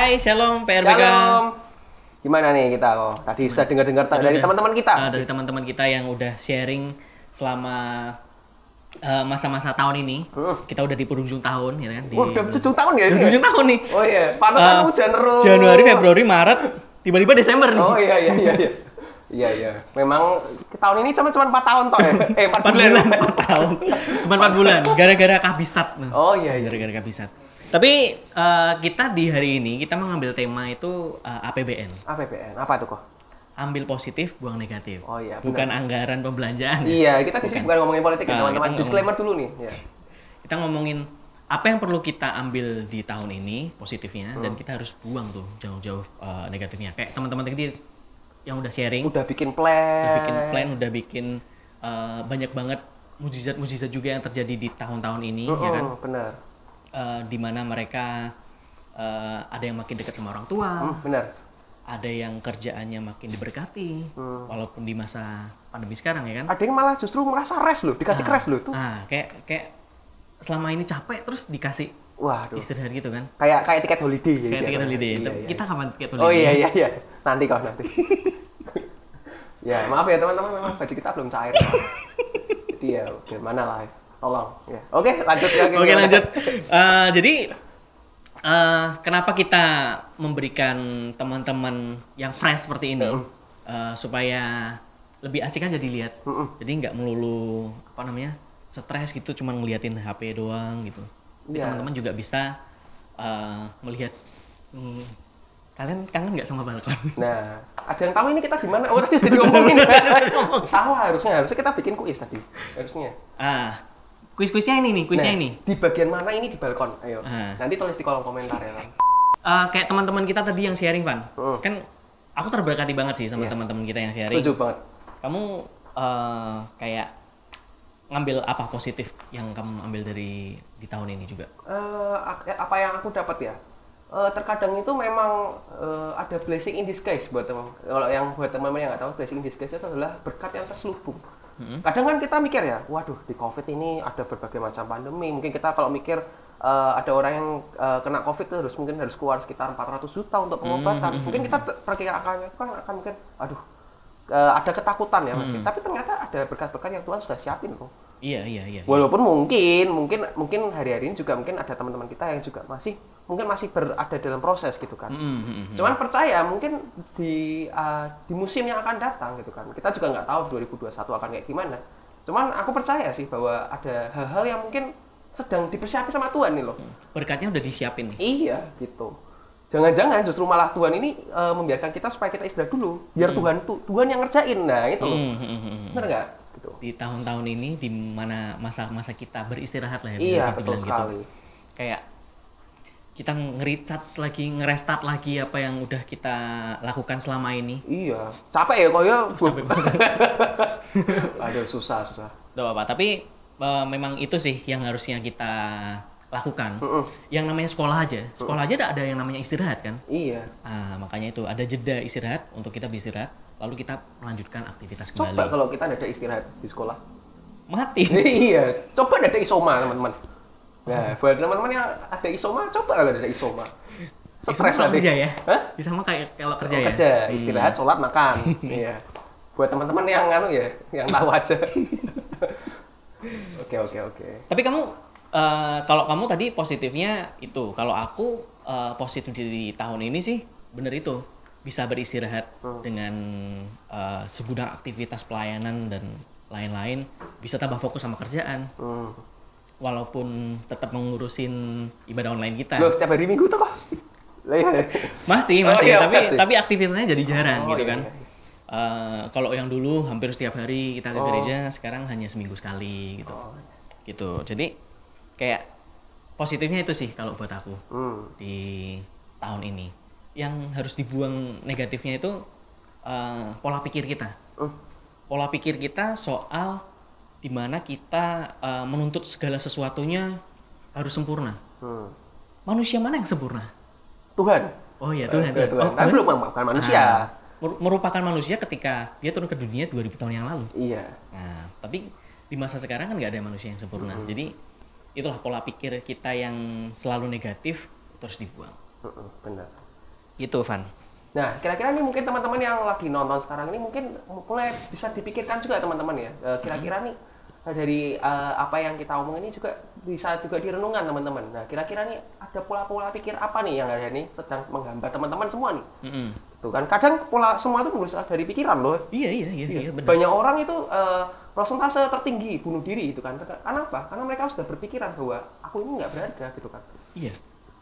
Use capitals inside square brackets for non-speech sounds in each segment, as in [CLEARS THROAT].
Hai, Shalom PRBK. Shalom. Gimana nih kita kok? Tadi sudah dengar-dengar dari teman-teman kita. Ah, dari teman-teman kita yang udah sharing selama eh, masa-masa tahun ini. Hmm. Kita udah di penghujung tahun, ya kan? Di Wah, udah tujuh tahun ya ini. ya? penghujung tahun nih. Oh iya, pantesan Eh, hujan terus. Januari, Februari, Maret, tiba-tiba Desember nih. Oh iya iya iya iya. Iya iya. Memang tahun ini cuma cuma 4 tahun toh ya. [LAUGHS] Eh 4 Empat bulan. bulan, empat tahun. Cuma empat bulan, gara-gara kabisat. Oh iya iya. Gara-gara kabisat. Tapi eh, kita di hari ini kita mengambil tema itu eh, APBN. APBN apa tuh kok? Ambil positif, buang negatif. Oh iya, Bukan anggaran pembelanjaan. ya. Iya, kita di sini bukan ngomongin politik ya Ah, teman-teman. Disclaimer dulu nih. Ya. Kita ngomongin apa yang perlu kita ambil di tahun ini positifnya Hmm. dan kita harus buang tuh jauh-jauh eh, negatifnya. Kayak teman-teman tadi yang udah sharing, Udah bikin plan. udah bikin plan, udah bikin eh, banyak banget mujizat-mujizat juga yang terjadi di tahun-tahun ini, ya kan? Benar. Eh, di mana mereka eh, ada yang makin dekat sama orang tua, Hmm, benar. ada yang kerjaannya makin diberkati, Hmm. walaupun di masa pandemi sekarang ya kan. Ada yang malah justru merasa rest loh, dikasih rest loh tuh. Ah, kayak kayak selama ini capek terus dikasih Waduh. istirahat gitu kan. Kayak kayak tiket holiday ya. Kayak tiket holiday. Iya, iya. Kita kapan tiket Oh holiday? iya iya iya. Nanti kok nanti. [LAUGHS] ya maaf ya teman-teman memang baju kita belum cair. [LAUGHS] Jadi ya gimana lah. Tolong. Ya. Oke lanjut ya. Oke lanjut. Eh, jadi eh, kenapa kita memberikan teman-teman yang fresh seperti ini Mm. eh, supaya lebih asik aja dilihat. Mm-mm. Jadi nggak melulu apa namanya stres gitu, cuman ngeliatin HP doang gitu. Tapi Iya. teman-teman juga bisa eh, melihat hmm, kalian kangen nggak sama balkon? Nah, ada yang tahu ini kita di mana? Oh tadi sudah diomongin. [LAUGHS] Salah harusnya harusnya kita bikin kuis tadi. Harusnya. ah, kuis-kuisnya ini nih, kuisnya Nah, ini. Di bagian mana ini di balkon? Ayo. Ah. Nanti tulis di kolom komentar ya kan. Eh, kayak teman-teman kita tadi yang sharing, Van. Hmm. Kan aku terberkati banget sih sama Iya. teman-teman kita yang sharing. Setuju banget. Kamu eh, kayak ngambil apa positif yang kamu ambil dari di tahun ini juga? Eh, ak- apa yang aku dapat ya? Eh, terkadang itu memang eh, ada blessing in disguise buat teman. Kalau yang buat teman-teman yang nggak tahu blessing in disguise itu adalah berkat yang terselubung. Kadang kan kita mikir ya, waduh di COVID ini ada berbagai macam pandemi. Mungkin kita kalau mikir eh, ada orang yang eh, kena COVID itu harus mungkin harus keluar sekitar 400 juta untuk pengobatan. Mungkin kita te- perkiraannya kan akan mungkin, aduh eh, ada ketakutan ya masih. Tapi ternyata ada berkat-berkat yang Tuhan sudah siapin kok. Iya, iya, iya. Walaupun mungkin, mungkin, mungkin hari-hari ini juga mungkin ada teman-teman kita yang juga masih, mungkin masih berada dalam proses gitu kan. Mm, mm, mm. Cuman percaya mungkin di uh, di musim yang akan datang gitu kan. Kita juga nggak tahu 2021 akan kayak gimana. Cuman aku percaya sih bahwa ada hal-hal yang mungkin sedang dipersiapkan sama Tuhan nih loh. Berkatnya udah disiapin nih. Iya gitu. Jangan-jangan justru malah Tuhan ini uh, membiarkan kita supaya kita istirahat dulu, biar Tuhan tu- Tuhan yang ngerjain. Nah itu loh. Mm, mm, mm, mm. Bener nggak? Gitu. Di tahun-tahun ini di mana masa-masa kita beristirahat lah ya. Iya betul dibilang sekali. Kayak kita nge-recharge lagi, nge-restart lagi apa yang udah kita lakukan selama ini. Iya, capek ya kok ya. [LAUGHS] Aduh, susah, susah. Gak apa-apa, tapi eh, memang itu sih yang harusnya kita lakukan. Mm-mm. Yang namanya sekolah aja, sekolah aja ada, yang namanya istirahat kan. Iya. Nah, makanya itu ada jeda istirahat untuk kita beristirahat, lalu kita melanjutkan aktivitas Coba kembali. kalau kita ada istirahat di sekolah. Mati. [LAUGHS] iya, coba ada isoma, teman-teman. Nah, buat teman-teman yang ada isoma, coba kalau ada isoma. Stres nanti. kerja ya? Hah? Sama kayak kalau kerja Oh, ya? kerja, istirahat, sholat, makan. [LAUGHS] iya. Buat teman-teman yang anu ya, yang tahu aja. [LAUGHS] Oke, oke, oke. Tapi kamu eh, kalau kamu tadi positifnya itu, kalau aku eh, positif di tahun ini sih bener itu bisa beristirahat Hmm. dengan eh, segudang aktivitas pelayanan dan lain-lain, bisa tambah fokus sama kerjaan, Hmm. walaupun tetap mengurusin ibadah online kita. Loh, setiap hari Minggu tuh kok. Lah iya. Masih, Oh, masih, iya, tapi masih. tapi aktivitasnya jadi jarang Oh, gitu iya, kan. Eh, kalau yang dulu hampir setiap hari kita ke Oh. gereja, sekarang hanya seminggu sekali gitu. Oh. Gitu. Jadi kayak positifnya itu sih kalau buat aku Hmm. di tahun ini. Yang harus dibuang negatifnya itu eh, pola pikir kita. Hmm. Pola pikir kita soal di mana kita eh, menuntut segala sesuatunya harus sempurna. Hmm. Manusia mana yang sempurna? Tuhan. Oh iya Tuhan. Eh, Tuhan. Tapi belum bukan manusia. Ah, mer- merupakan manusia ketika dia turun ke dunia 2000 tahun yang lalu. Iya. Nah, tapi di masa sekarang kan nggak ada manusia yang sempurna. Jadi itulah pola pikir kita yang selalu negatif terus dibuang. Benar. Gitu, Van. Nah, kira-kira nih mungkin teman-teman yang lagi nonton sekarang ini mungkin mulai bisa dipikirkan juga teman-teman ya. Eh, Kira-kira nih eh, dari eh, apa yang kita omongin ini juga bisa juga direnungkan teman-teman. Nah, kira-kira nih ada pola-pola pikir apa nih yang ada nih sedang menggambar teman-teman semua nih. Mm-mm. Tuh kan kadang pola semua itu berasal dari pikiran loh. Iya, iya, iya, iya, benar. Banyak orang itu eh, persentase tertinggi bunuh diri itu kan. Karena apa? Karena mereka sudah berpikiran bahwa aku ini nggak berharga gitu kan. Iya.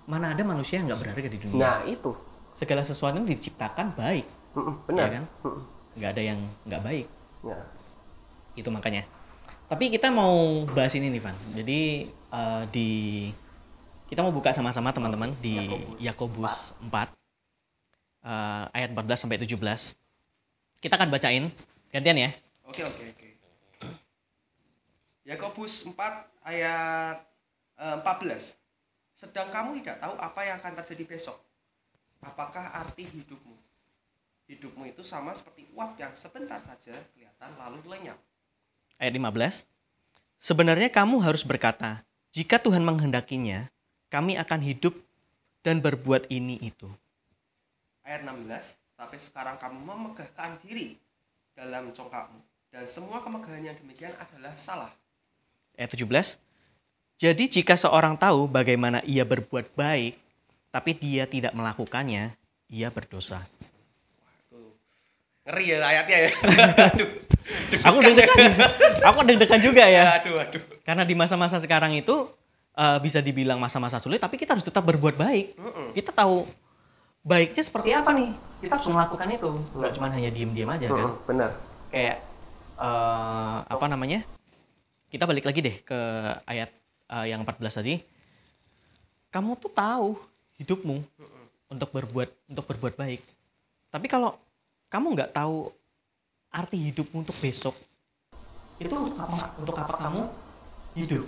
Mana ada manusia yang nggak berharga di dunia? Nah, itu. Segala sesuatu yang diciptakan baik, Mm-mm, benar. Iya kan? Nggak ada yang nggak baik. Nah, Itu makanya. Tapi kita mau bahas ini nih, Van. Jadi eh, di kita mau buka sama-sama teman-teman di Yakobus 4 eh, ayat 14 sampai 17. Kita akan bacain gantian ya. Oke oke oke. Yakobus 4 ayat eh, 14. Sedang kamu tidak tahu apa yang akan terjadi besok. Apakah arti hidupmu? Hidupmu itu sama seperti uap yang sebentar saja kelihatan lalu lenyap. Ayat 15. Sebenarnya kamu harus berkata, jika Tuhan menghendakinya, kami akan hidup dan berbuat ini itu. Ayat 16. Tapi sekarang kamu memegahkan diri dalam congkakmu dan semua kemegahan yang demikian adalah salah. Ayat 17. Jadi jika seorang tahu bagaimana ia berbuat baik, tapi dia tidak melakukannya, ia berdosa. Tuh. Ngeri ya ayatnya ya. [LAUGHS] aduh. Aku deg-degan. Aku deg-degan juga ya. Aduh aduh. Karena di masa-masa sekarang itu eh, bisa dibilang masa-masa sulit, tapi kita harus tetap berbuat baik. Mm-mm. Kita tahu baiknya seperti apa nih. Kita harus melakukan itu. Nggak cuma hanya diem-diem aja kan. Mm-mm, Benar. Kayak eh, apa namanya? Kita balik lagi deh ke ayat eh, yang 14 tadi. Kamu tuh tahu hidupmu untuk berbuat untuk berbuat baik. Tapi kalau kamu nggak tahu arti hidupmu untuk besok, itu untuk apa? Untuk apa kamu hidup?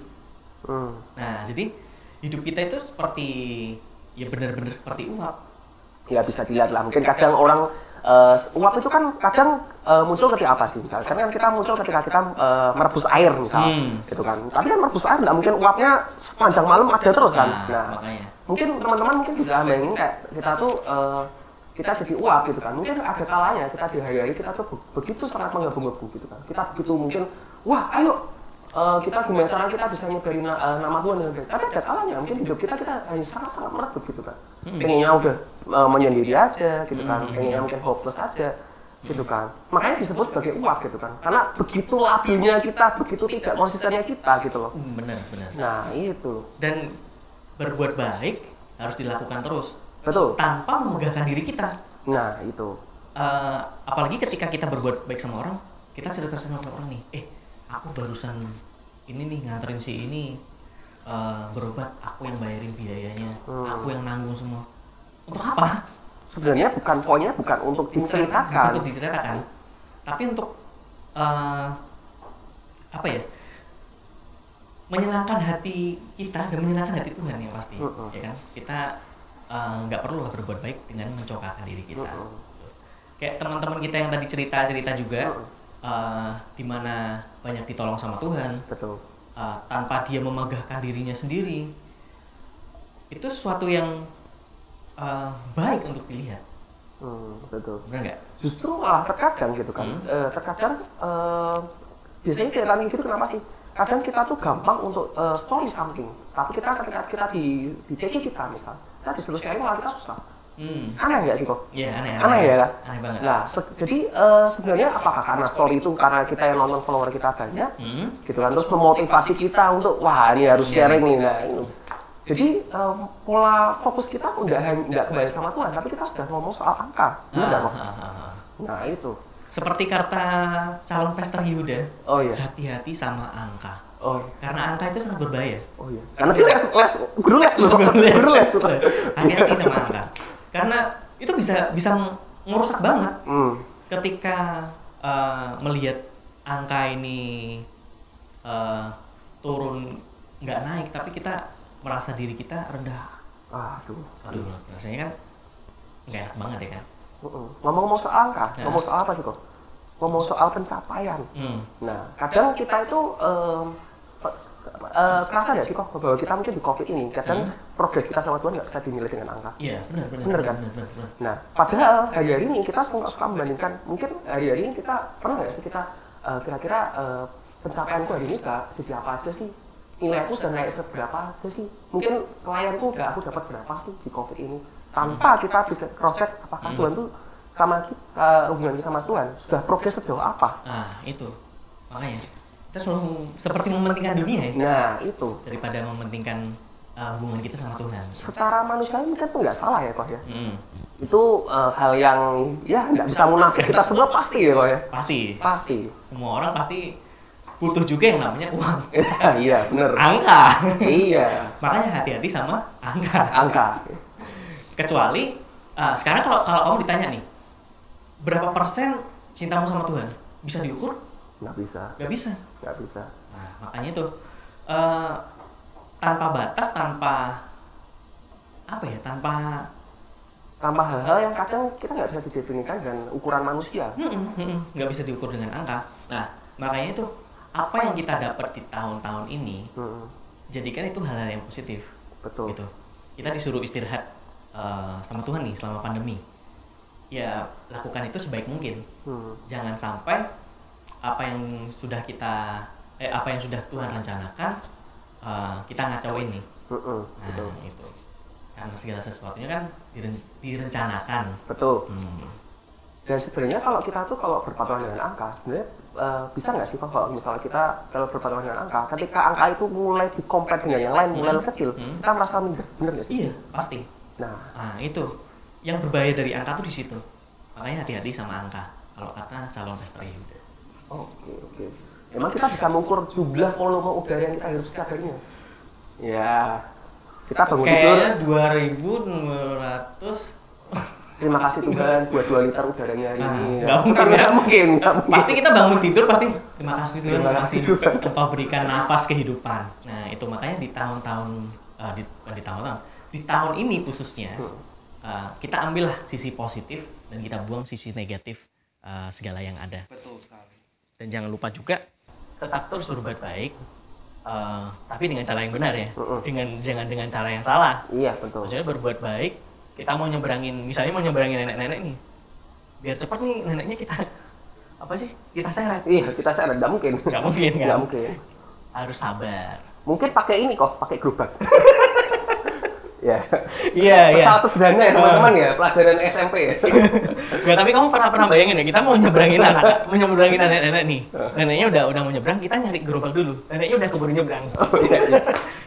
Hmm. Nah, jadi hidup kita itu seperti ya benar-benar seperti uap. ya bisa dilihat lah mungkin kadang orang eh, uap itu kan kadang eh, muncul ketika apa sih misalnya kan kita muncul ketika kita eh, merebus air misal Hmm. gitu kan tapi kan merebus air nggak mungkin uapnya sepanjang malam ada terus kan Nah, nah makanya. mungkin teman-teman mungkin bisa bayangin kayak kita tuh eh, kita jadi uap gitu kan mungkin ada kalanya kita di hari-hari kita tuh be- begitu sangat menggebu-gebu gitu kan kita begitu mungkin wah ayo eh, kita gimana cara kita bisa nyebarin eh, nama Tuhan dan sebagainya. tapi ada kalanya mungkin hidup kita kita hanya sangat-sangat merebut gitu kan pengennya udah eh, menyendiri aja gitu kan. Pengennya mungkin hopeless aja gitu kan. Makanya disebut sebagai uap gitu kan. Karena begitu labilnya kita begitu tidak konsistennya kita gitu loh. Hmm, benar, benar. nah itu loh. Dan berbuat baik harus dilakukan terus. Betul. Tanpa memegahkan diri kita. nah itu. Eh, apalagi ketika kita berbuat baik sama orang, kita cerita sama orang nih, eh aku barusan ini nih nganterin si ini eh, berobat, aku yang bayarin biayanya, Hmm. aku yang nanggung semua. Untuk apa? sebenarnya bukan poinnya bukan untuk diceritakan untuk diceritakan, tapi untuk eh, apa ya? Menyenangkan hati kita dan menyenangkan hati Tuhan yang pasti, Mm-mm. ya kan? Kita eh, nggak perlu lah berbuat baik dengan mencokakkan diri kita. Mm-mm. Kayak teman-teman kita yang tadi cerita-cerita juga, Mm-mm. eh, di mana banyak ditolong sama Tuhan betul eh, tanpa dia memegahkan dirinya sendiri, itu sesuatu yang eh, baik untuk dilihat, hmm, betul. Benar nggak? justru malah terkadang gitu kan. Hmm. Eh, terkadang eh, biasanya kelihatan gitu kenapa sih? Kadang kita tuh gampang untuk eh, story something tapi kita ketika kita di di kita misal kita disuruh sharing malah kita susah Hmm, aneh nggak sih kok iya aneh, Aneh ya, kan? Aneh banget. nah se- jadi eh, sebenarnya apakah karena story itu karena kita yang nonton follower kita banyak Hmm, gitu kan terus memotivasi kita untuk wah ini harus sharing nih nah ini jadi eh, pola fokus kita udah nggak kembali sama Tuhan tapi kita sudah ngomong soal angka benar ah, Kok? ah, ah, ah. nah itu Seperti kata calon pester Yehuda, oh iya hati-hati sama angka. oh Karena angka itu sangat berbahaya. Oh iya. Karena les, les, guru les loh. Guru les. Hati-hati sama angka. Karena itu bisa bisa merusak banget Hmm. ketika eh, melihat angka ini eh, turun nggak naik, tapi kita merasa diri kita rendah. Aduh. Aduh, rasanya kan nggak enak banget ya kan. Mm-mm. Ngomong-ngomong soal angka, Ya. ngomong soal apa sih kok? Ngomong soal pencapaian. Hmm. Nah, kadang kita itu em, pe- eh, kerasa nggak sih kok bahwa kita mungkin di covid ini kadang progres kita sama Tuhan nggak bisa dinilai dengan angka Iya, benar benar. Bener kan? Benar, benar, benar. Nah, padahal hari-hari ini kita suka, suka membandingkan, mungkin hari-hari ini kita pernah nggak sih kita eh, kira-kira eh, pencapaianku hari ini gak jadi apa aja sih? Nilaiku sudah naik seberapa aja sih? Mungkin klien udah aku dapat berapa sih di COVID ini? Tanpa kita bisa cross check apakah Tuhan tuh sama kita, hubungan kita sama Tuhan sudah progres sejauh apa? Nah, itu. Makanya kita selalu seperti mementingkan dunia ya Nah, itu. daripada mementingkan uh, hubungan kita sama Tuhan. Secara manusiawi tuh nggak salah ya kok ya. Hmm, Itu eh, hal yang ya nggak bisa munafik kita semua pasti ya kok ya. pasti. Pasti. Semua orang pasti butuh juga yang namanya uang. [LAUGHS] iya, bener. Angka. iya. Makanya hati-hati sama angka. Angka. Kecuali uh, sekarang kalau kalau kamu ditanya nih, berapa persen cintamu sama Tuhan? Bisa diukur? Nggak bisa. Gak bisa. Nggak bisa. Nah, makanya itu eh, tanpa batas, tanpa apa ya, tanpa Tanpa hal-hal yang kadang kita nggak bisa didefinisikan dengan ukuran manusia. Nggak bisa diukur dengan angka. Nah, makanya itu apa yang kita dapat di tahun-tahun ini, Hmm, jadikan itu hal-hal yang positif. betul. Gitu. Kita disuruh istirahat eh, sama Tuhan nih selama pandemi. Ya lakukan itu sebaik mungkin. Hmm, Jangan sampai apa yang sudah kita, eh apa yang sudah Tuhan rencanakan eh, kita ngacauin nih. Nah, betul. itu. Karena segala sesuatunya kan diren- direncanakan. Betul. Hmm. Dan sebenarnya kalau kita tuh kalau berpatokan dengan angka, sebenarnya eh, bisa nggak sih Pak, kalau misalnya kita kalau berpatokan dengan angka, ketika angka itu mulai dikompet dengan yang lain, mulai Hmm. kecil, Hmm. kita merasa minder, bener nggak sih? Iya, pasti. Nah, Nah, itu. Yang berbahaya dari angka tuh di situ. Makanya hati-hati sama angka. Kalau kata calon Yehuda. Oke oke. Emang kita bisa mengukur jumlah volume udara yang kita hirup setiap harinya? Ya, kita bangun tidur, Kayaknya 2200 terima kasih Tuhan buat 2 liter udaranya hari Ah, ini. nggak mungkin, Nggak ya. mungkin, nggak mungkin. pasti kita bangun tidur pasti terima kasih Tuhan Terima kasih Tuhan. engkau berikan nafas kehidupan nah itu makanya di tahun-tahun eh, di, bukan di tahun-tahun di tahun ini khususnya Hmm. eh, kita ambillah sisi positif dan kita buang sisi negatif eh, segala yang ada Betul sekali. Dan jangan lupa juga tetap terus berbuat baik eh, tapi dengan cara yang benar ya Mm-mm. dengan jangan dengan cara yang salah Iya, betul. maksudnya berbuat baik kita mau nyeberangin misalnya mau nyeberangin nenek-nenek nih biar cepat nih neneknya kita [LAUGHS] apa sih kita seret Iya, kita cara nggak mungkin. nggak mungkin kan Nggak mungkin. harus sabar Mungkin pakai ini kok, pakai gerobak. [LAUGHS] ya. iya Pesawat sederhana ya teman-teman ya, pelajaran SMP ya. Tapi kamu pernah pernah bayangin ya kita mau nyeberangin anak mau nyeberangin nenek-nenek nih neneknya udah udah mau nyebrang kita nyari gerobak dulu neneknya udah keburu nyebrang Oh iya, iya.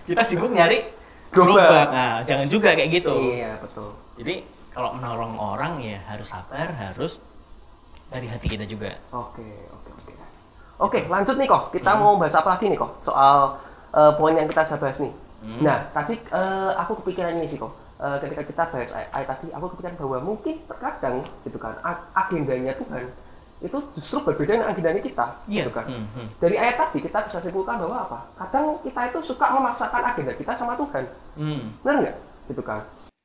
kita sibuk nyari Gerobak. nah jangan juga kayak gitu Iya, betul. jadi kalau menolong orang ya harus sabar harus dari hati kita juga Oke, oke, oke. Oke, lanjut nih kok. Kita mau bahas apa lagi nih kok? Soal eh, poin yang kita bisa bahas nih. Hmm. Nah, tadi eh, aku kepikiran ini sih kok. Eh, ketika kita bahas ay- ayat tadi, aku kepikiran bahwa mungkin terkadang gitu kan ag- agendanya Tuhan itu justru berbeda dengan agendanya kita, Iya. gitu kan. Hmm, hmm. Dari ayat tadi kita bisa simpulkan bahwa apa? Kadang kita itu suka memaksakan agenda kita sama Tuhan, Hmm. benar nggak? Gitu kan?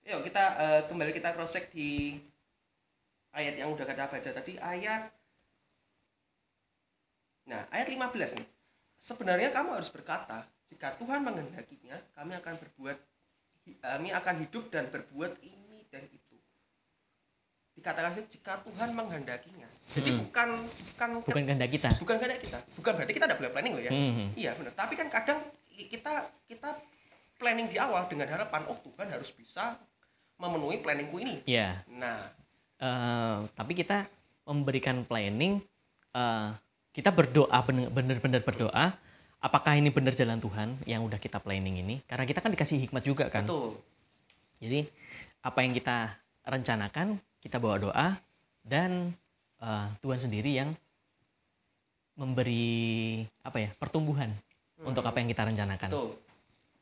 Yuk kita eh, kembali kita cross check di ayat yang udah kita baca tadi, ayat Nah, ayat 15 nih. Sebenarnya kamu harus berkata, jika Tuhan menghendakinya, kami akan berbuat kami akan hidup dan berbuat ini dan itu. Dikatakan sih, jika Tuhan menghendakinya. Jadi Hmm. bukan bukan bukan kehendak kita bukan kehendak kita. Bukan berarti kita tidak boleh planning loh ya. Hmm. Iya benar. Tapi kan kadang kita kita planning di awal dengan harapan oh Tuhan harus bisa memenuhi planningku ini. ya Nah, Eh, tapi kita memberikan planning eh, kita berdoa bener-bener berdoa apakah ini benar jalan Tuhan yang udah kita planning ini karena kita kan dikasih hikmat juga kan betul. jadi apa yang kita rencanakan kita bawa doa dan eh, Tuhan sendiri yang memberi apa ya pertumbuhan untuk apa yang kita rencanakan Betul.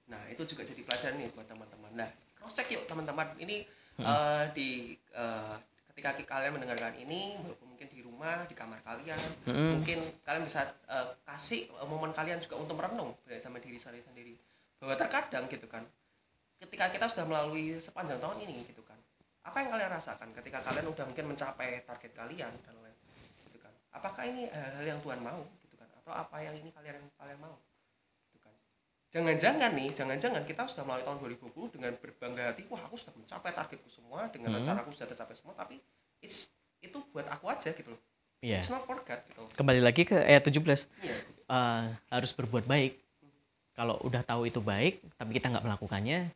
Nah, itu juga jadi pelajaran nih buat teman-teman. Nah, cross check yuk teman-teman. Ini eh, di eh, ketika kalian mendengarkan ini, mungkin di rumah, di kamar kalian, Mm-mm. mungkin kalian bisa eh, kasih eh, momen kalian juga untuk merenung sama diri sendiri sendiri. Bahwa terkadang gitu kan, ketika kita sudah melalui sepanjang tahun ini gitu kan, apa yang kalian rasakan ketika kalian udah mungkin mencapai target kalian dan lain gitu kan? Apakah ini hal-hal yang Tuhan mau gitu kan? Atau apa yang ini kalian kalian mau? Jangan-jangan nih jangan-jangan kita sudah melalui tahun 2020 dengan berbangga hati wah aku sudah mencapai targetku semua dengan Hmm. rencanaku sudah tercapai semua tapi it's itu buat aku aja gitu loh Iya. it's not for God gitu Kembali lagi ke ayat 17. iya Eh, harus berbuat baik. Kalau udah tahu itu baik, tapi kita nggak melakukannya,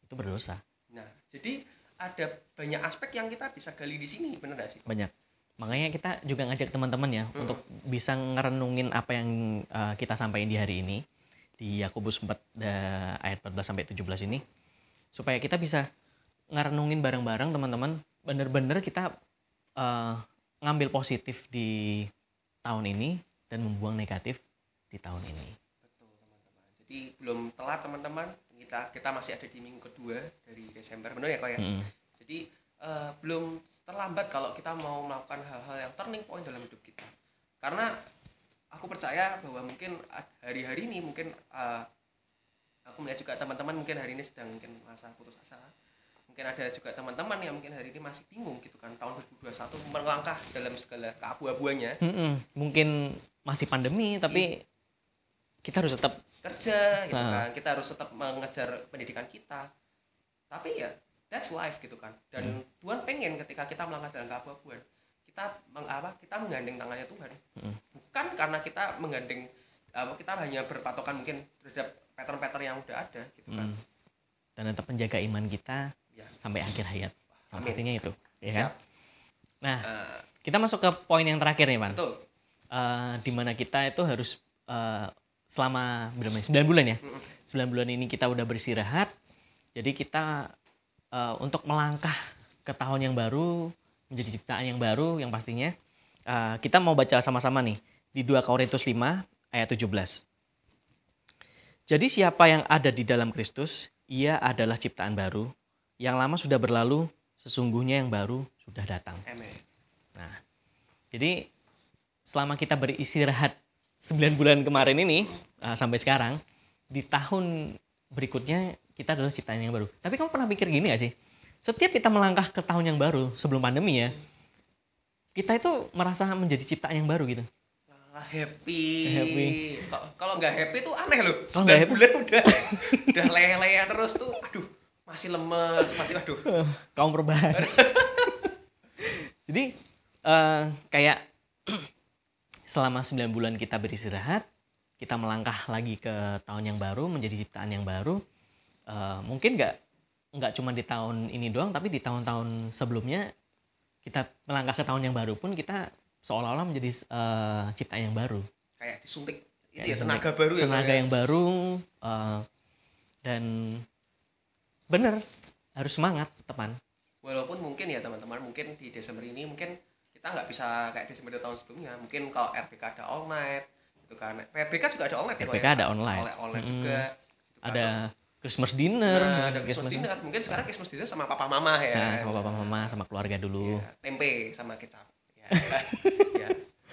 itu berdosa. nah jadi ada banyak aspek yang kita bisa gali di sini bener gak sih Banyak. Makanya kita juga ngajak teman-teman ya Hmm. untuk bisa ngerenungin apa yang eh, kita sampaikan di hari ini di Yakobus 4 da- ayat 14 sampai 17 ini supaya kita bisa ngerenungin bareng-bareng teman-teman bener-bener kita eh, ngambil positif di tahun ini dan membuang negatif di tahun ini. Betul teman-teman. Jadi belum telat teman-teman. Kita kita masih ada di minggu kedua dari Desember, benar ya kok ya. Mm-mm. Jadi eh, belum terlambat kalau kita mau melakukan hal-hal yang turning point dalam hidup kita. Karena aku percaya bahwa mungkin ad- hari-hari ini mungkin eh, aku melihat juga teman-teman mungkin hari ini sedang mungkin masa putus asa. Mungkin ada juga teman-teman yang mungkin hari ini masih bingung gitu kan tahun 2021 melangkah dalam segala keabu-abuannya Mm-mm. Mungkin masih pandemi tapi kita harus tetap kerja gitu Nah. kan kita harus tetap mengejar pendidikan kita tapi ya that's life gitu kan dan Tuhan pengen ketika kita melangkah dalam keabu-abuan kita meng, apa kita menggandeng tangannya Tuhan Mm. bukan karena kita menggandeng apa kita hanya berpatokan mungkin terhadap pattern-pattern yang udah ada gitu kan mm, dan tetap menjaga iman kita ya sampai akhir hayat. Amin. pastinya itu, ya kan? Nah, Eh, kita masuk ke poin yang terakhir nih, Pan. betul Eh, di mana kita itu harus eh, selama berapa? nih? 9 bulan ya. 9 bulan ini kita udah beristirahat. Jadi kita eh, untuk melangkah ke tahun yang baru, menjadi ciptaan yang baru yang pastinya eh, kita mau baca sama-sama nih di 2 Korintus 5 ayat 17. Jadi siapa yang ada di dalam Kristus, ia adalah ciptaan baru. Yang lama sudah berlalu, sesungguhnya yang baru sudah datang. amin Nah, jadi selama kita beristirahat 9 bulan kemarin ini uh, sampai sekarang, di tahun berikutnya kita adalah ciptaan yang baru. Tapi kamu pernah pikir gini gak sih? Setiap kita melangkah ke tahun yang baru sebelum pandemi ya, kita itu merasa menjadi ciptaan yang baru gitu. Happy. Happy. Kalau nggak happy tuh aneh loh. Kalau 9 nggak happy- bulan udah [LAUGHS] udah lele terus tuh. Aduh, masih lemes, masih aduh. Kamu perubahan. [LAUGHS] Jadi eh, kayak [CLEARS THROAT] selama 9 bulan kita beristirahat, kita melangkah lagi ke tahun yang baru, menjadi ciptaan yang baru. eh, mungkin nggak nggak cuma di tahun ini doang, tapi di tahun-tahun sebelumnya kita melangkah ke tahun yang baru pun kita seolah-olah menjadi eh, ciptaan yang baru. Kayak disuntik. Itu Kayak ya tenaga baru ya. Tenaga Kak, ya? yang baru eh, dan bener harus semangat teman. Walaupun mungkin ya teman-teman, mungkin di Desember ini mungkin kita nggak bisa kayak Desember tahun sebelumnya. Mungkin kalau RBK ada all night gitu kan. PBK juga ada all night ya. Kak, RBK ya? ada online. All night Mm-mm. juga. gitu kan. Christmas dinner, Nah, ada Christmas dinner. Mungkin sekarang Christmas dinner sama papa mama ya. Nah, sama papa mama, sama keluarga dulu. Ya, tempe sama kecap. Ya. [LAUGHS] ya.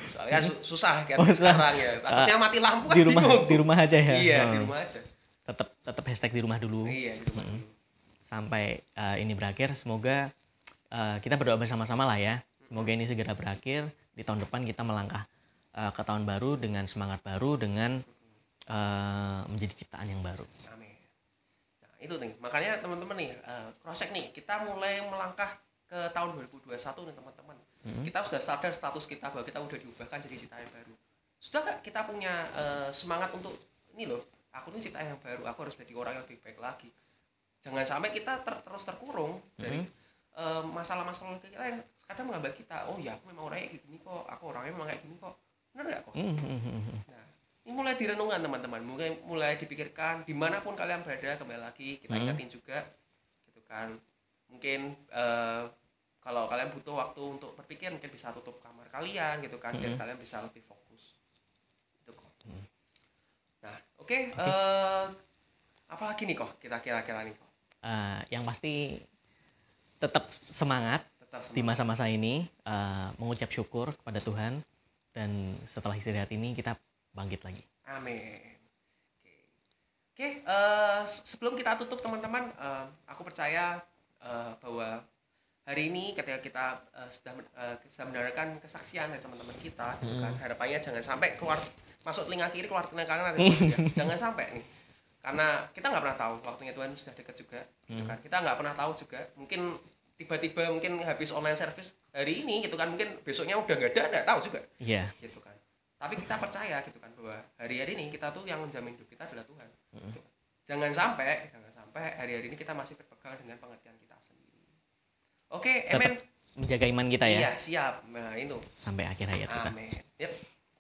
Soalnya su- susah kan Oh, sekarang ya. Takutnya mati lampu kan Di rumah, bingung. di rumah aja ya. Iya, Oh. di rumah aja. Tetap tetap hashtag di rumah dulu Iya, di rumah. dulu. sampai uh, ini berakhir. Semoga uh, kita berdoa bersama-sama lah ya. Semoga ini segera berakhir. Di tahun depan kita melangkah uh, ke tahun baru dengan semangat baru, dengan uh, menjadi ciptaan yang baru. Amin. Itu nih. Makanya teman-teman nih, cross-check nih, kita mulai melangkah ke tahun 2021 nih teman-teman. Mhm. Kita sudah sadar status kita bahwa kita udah diubahkan jadi ciptaan yang baru. Sudah nggak kita punya eh, semangat untuk ini loh, aku ini ciptaan yang baru, aku harus menjadi orang yang lebih baik lagi. Jangan sampai kita ter- terus terkurung dari Mhm. eh, masalah-masalah kita yang kadang menghambat kita. Oh ya, aku memang orangnya kayak gini kok, aku orangnya memang kayak gini kok. Bener nggak kok? Hmm, hmm, hmm, hmm. Nah, ini mulai direnungkan teman-teman, mulai mulai dipikirkan di mana pun kalian berada kembali lagi kita Hmm. ingatin juga, gitu kan. Mungkin eh, kalau kalian butuh waktu untuk berpikir mungkin bisa tutup kamar kalian gitu kan, biar Hmm. kalian bisa lebih fokus. Itu kok. Hmm. Nah, oke. eh, apa lagi nih kok kita kira-kira nih kok? Uh, yang pasti tetap semangat Tetap di semangat. masa-masa ini uh, mengucap syukur kepada Tuhan dan setelah istirahat ini kita bangkit lagi. Amin. Oke, Oke, se- sebelum kita tutup teman-teman, eh, aku percaya eh, bahwa hari ini ketika kita eh, sudah sudah mendengarkan kesaksian dari teman-teman kita, gitu kan, harapannya jangan sampai keluar masuk telinga kiri keluar telinga kanan, ya. jangan sampai nih. karena kita nggak pernah tahu waktunya Tuhan sudah dekat juga gitu kan kita nggak pernah tahu juga mungkin tiba-tiba mungkin habis online service hari ini gitu kan mungkin besoknya udah nggak ada nggak tahu juga Iya. gitu kan tapi kita percaya gitu kan bahwa hari-hari ini kita tuh yang menjamin hidup kita adalah Tuhan kan. jangan sampai jangan sampai hari-hari ini kita masih berpegang dengan pengertian kita sendiri oke Tetap amen menjaga iman kita ya iya siap nah itu sampai akhir hayat kita. amin yep.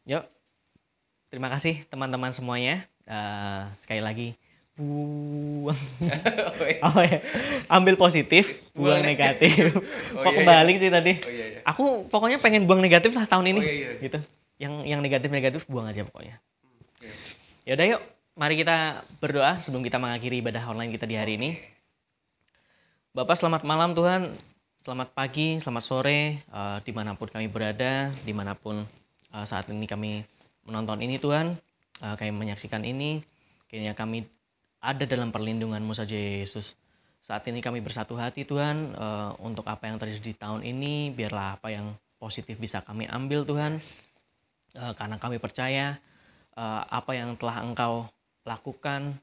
Yuk. Terima kasih teman-teman semuanya. Eh, sekali lagi buang apa [LAUGHS] ya? Ambil positif, buang, Buang negatif. [LAUGHS] Oh, Kok iya, kebalik sih tadi? oh iya iya Aku pokoknya pengen buang negatif lah tahun ini. Oh, iya, iya. Gitu. Yang yang negatif-negatif buang aja pokoknya. Iya. Ya udah yuk, mari kita berdoa sebelum kita mengakhiri ibadah online kita di hari ini. Bapak selamat malam Tuhan, selamat pagi, selamat sore, eh, di mana pun kami berada, di mana pun eh, saat ini kami menonton ini Tuhan, eh, kami menyaksikan ini, kiranya kami ada dalam perlindungan-Mu saja Yesus. Saat ini kami bersatu hati Tuhan eh, untuk apa yang terjadi di tahun ini, biarlah apa yang positif bisa kami ambil Tuhan, Eh, karena kami percaya eh, apa yang telah Engkau lakukan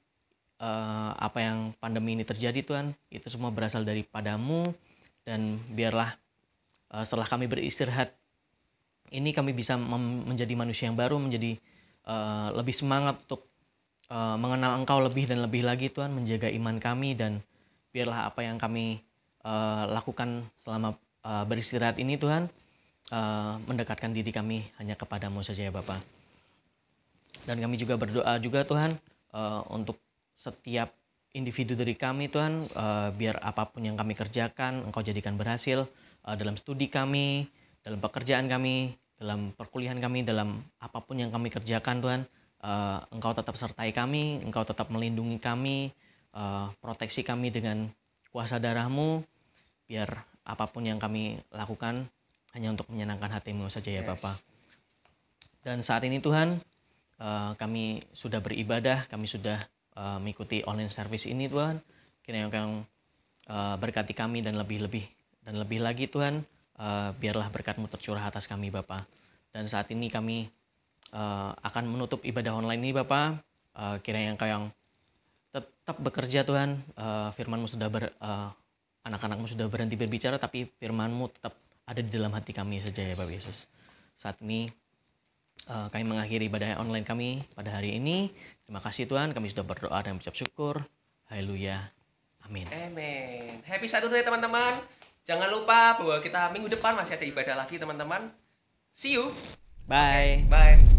eh, apa yang pandemi ini terjadi Tuhan itu semua berasal daripadamu. Dan biarlah setelah kami beristirahat ini kami bisa menjadi manusia yang baru menjadi lebih semangat untuk mengenal Engkau lebih dan lebih lagi Tuhan menjaga iman kami. Dan biarlah apa yang kami lakukan selama beristirahat ini Tuhan eh, mendekatkan diri kami hanya kepadamu saja ya Bapak. Dan kami juga berdoa juga Tuhan eh, untuk setiap individu dari kami Tuhan eh, biar apa pun yang kami kerjakan Engkau jadikan berhasil eh, dalam studi kami dalam pekerjaan kami dalam perkuliahan kami dalam apa pun yang kami kerjakan Tuhan eh, Engkau tetap sertai kami Engkau tetap melindungi kami eh, proteksi kami dengan kuasa darahmu biar apa pun yang kami lakukan hanya untuk menyenangkan hatimu saja ya Yes. Bapak dan saat ini Tuhan eh, kami sudah beribadah, kami sudah eh, mengikuti online service ini Tuhan. Kiranya Engkau eh, berkati kami dan lebih-lebih dan lebih lagi Tuhan, biarlah berkat-Mu tercurah atas kami Bapa. Dan saat ini kami akan menutup ibadah online ini Bapa. Eh, kiranya Engkau yang tetap bekerja Tuhan. Firman-Mu sudah ber, anak-anak-Mu sudah berhenti berbicara, tapi firman-Mu tetap ada di dalam hati kami saja ya Bapak Yesus. Saat ini Uh, kami mengakhiri ibadah online kami pada hari ini. Terima kasih Tuhan, kami sudah berdoa dan mengucap syukur. Haleluya. Amin. Amen. Happy Saturday teman-teman. Jangan lupa bahwa kita minggu depan masih ada ibadah lagi teman-teman. See you. Bye. Bye.